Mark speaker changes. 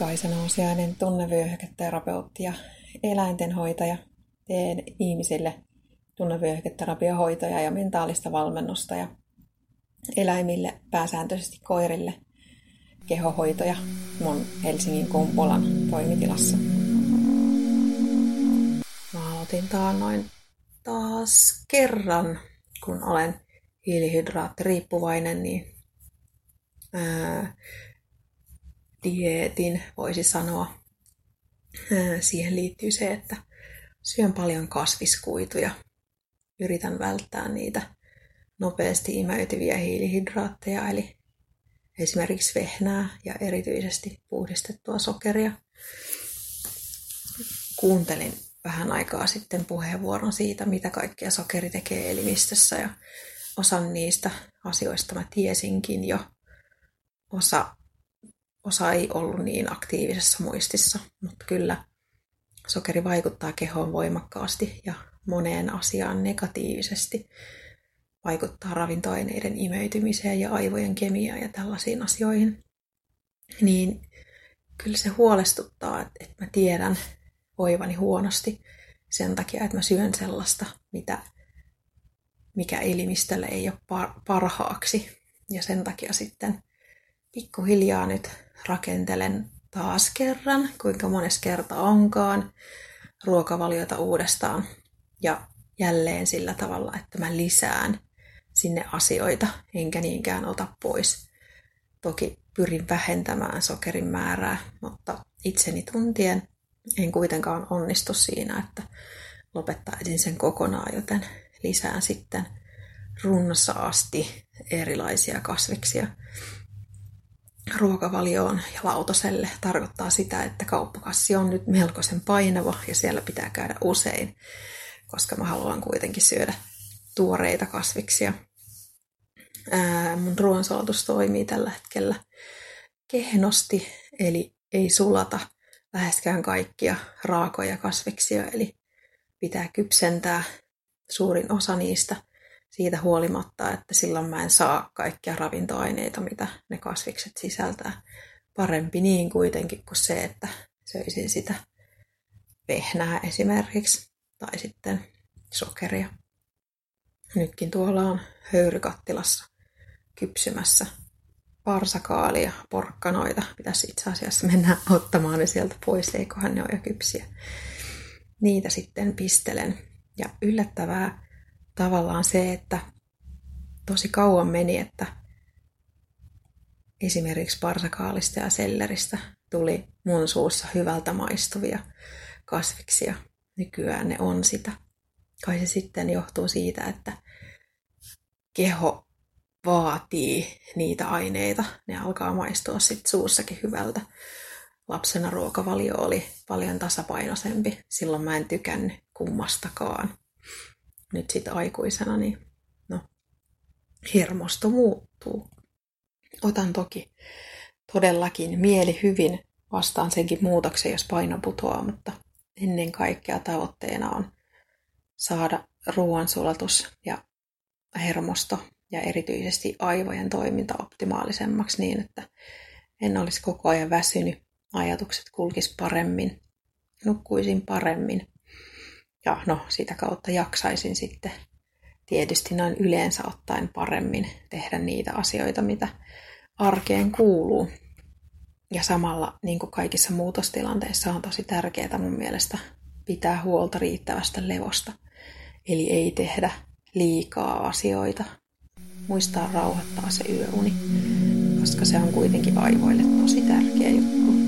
Speaker 1: Kaisa Nousiainen, tunnevyöhyketerapeutti ja eläintenhoitaja. Teen ihmisille tunnevyöhyketerapiohoitoja ja mentaalista valmennusta ja eläimille, pääsääntöisesti koirille, kehohoitoja mun Helsingin Kumpulan toimitilassa. Mä aloitin taannoin taas kerran, kun olen hiilihydraattiriippuvainen, niin ää, dieetin voisi sanoa. Siihen liittyy se, että syön paljon kasviskuituja. Yritän välttää niitä nopeasti imeytyviä hiilihydraatteja, eli esimerkiksi vehnää ja erityisesti puhdistettua sokeria. Kuuntelin vähän aikaa sitten puheenvuoron siitä, mitä kaikkea sokeri tekee elimistössä ja osan niistä asioista mä tiesinkin jo. Osa osa ei ollut niin aktiivisessa muistissa, mutta kyllä sokeri vaikuttaa kehoon voimakkaasti ja moneen asiaan negatiivisesti. Vaikuttaa ravintoaineiden imeytymiseen ja aivojen kemiaan ja tällaisiin asioihin. Niin kyllä se huolestuttaa, että, mä tiedän voivani huonosti sen takia, että mä syön sellaista, mitä, mikä elimistölle ei ole parhaaksi. Ja sen takia sitten pikkuhiljaa nyt rakentelen taas kerran, kuinka mones kerta onkaan, ruokavaliota uudestaan. Ja jälleen sillä tavalla, että mä lisään sinne asioita, enkä niinkään ota pois. Toki pyrin vähentämään sokerin määrää, mutta itseni tuntien en kuitenkaan onnistu siinä, että lopettaisin sen kokonaan, joten lisään sitten runsaasti erilaisia kasviksia ruokavalioon ja lautaselle tarkoittaa sitä, että kauppakassi on nyt melkoisen painava ja siellä pitää käydä usein, koska mä haluan kuitenkin syödä tuoreita kasviksia. Ää, mun ruoansulatus toimii tällä hetkellä kehnosti, eli ei sulata läheskään kaikkia raakoja kasviksia, eli pitää kypsentää suurin osa niistä – siitä huolimatta, että silloin mä en saa kaikkia ravintoaineita, mitä ne kasvikset sisältää. Parempi niin kuitenkin kuin se, että söisin sitä vehnää esimerkiksi tai sitten sokeria. Nytkin tuolla on höyrykattilassa kypsymässä parsakaalia, porkkanoita. Pitäisi itse asiassa mennä ottamaan ne sieltä pois, eiköhän ne ole jo kypsiä. Niitä sitten pistelen. Ja yllättävää tavallaan se, että tosi kauan meni, että esimerkiksi parsakaalista ja selleristä tuli mun suussa hyvältä maistuvia kasviksia. Nykyään ne on sitä. Kai se sitten johtuu siitä, että keho vaatii niitä aineita. Ne alkaa maistua sitten suussakin hyvältä. Lapsena ruokavalio oli paljon tasapainoisempi. Silloin mä en tykännyt kummastakaan nyt sitten aikuisena, niin no, hermosto muuttuu. Otan toki todellakin mieli hyvin vastaan senkin muutoksen, jos paino putoaa, mutta ennen kaikkea tavoitteena on saada ruoansulatus ja hermosto ja erityisesti aivojen toiminta optimaalisemmaksi niin, että en olisi koko ajan väsynyt, ajatukset kulkis paremmin, nukkuisin paremmin ja no sitä kautta jaksaisin sitten tietysti noin yleensä ottaen paremmin tehdä niitä asioita, mitä arkeen kuuluu. Ja samalla, niin kuin kaikissa muutostilanteissa, on tosi tärkeää mun mielestä pitää huolta riittävästä levosta. Eli ei tehdä liikaa asioita. Muistaa rauhoittaa se yöuni, koska se on kuitenkin aivoille tosi tärkeä juttu.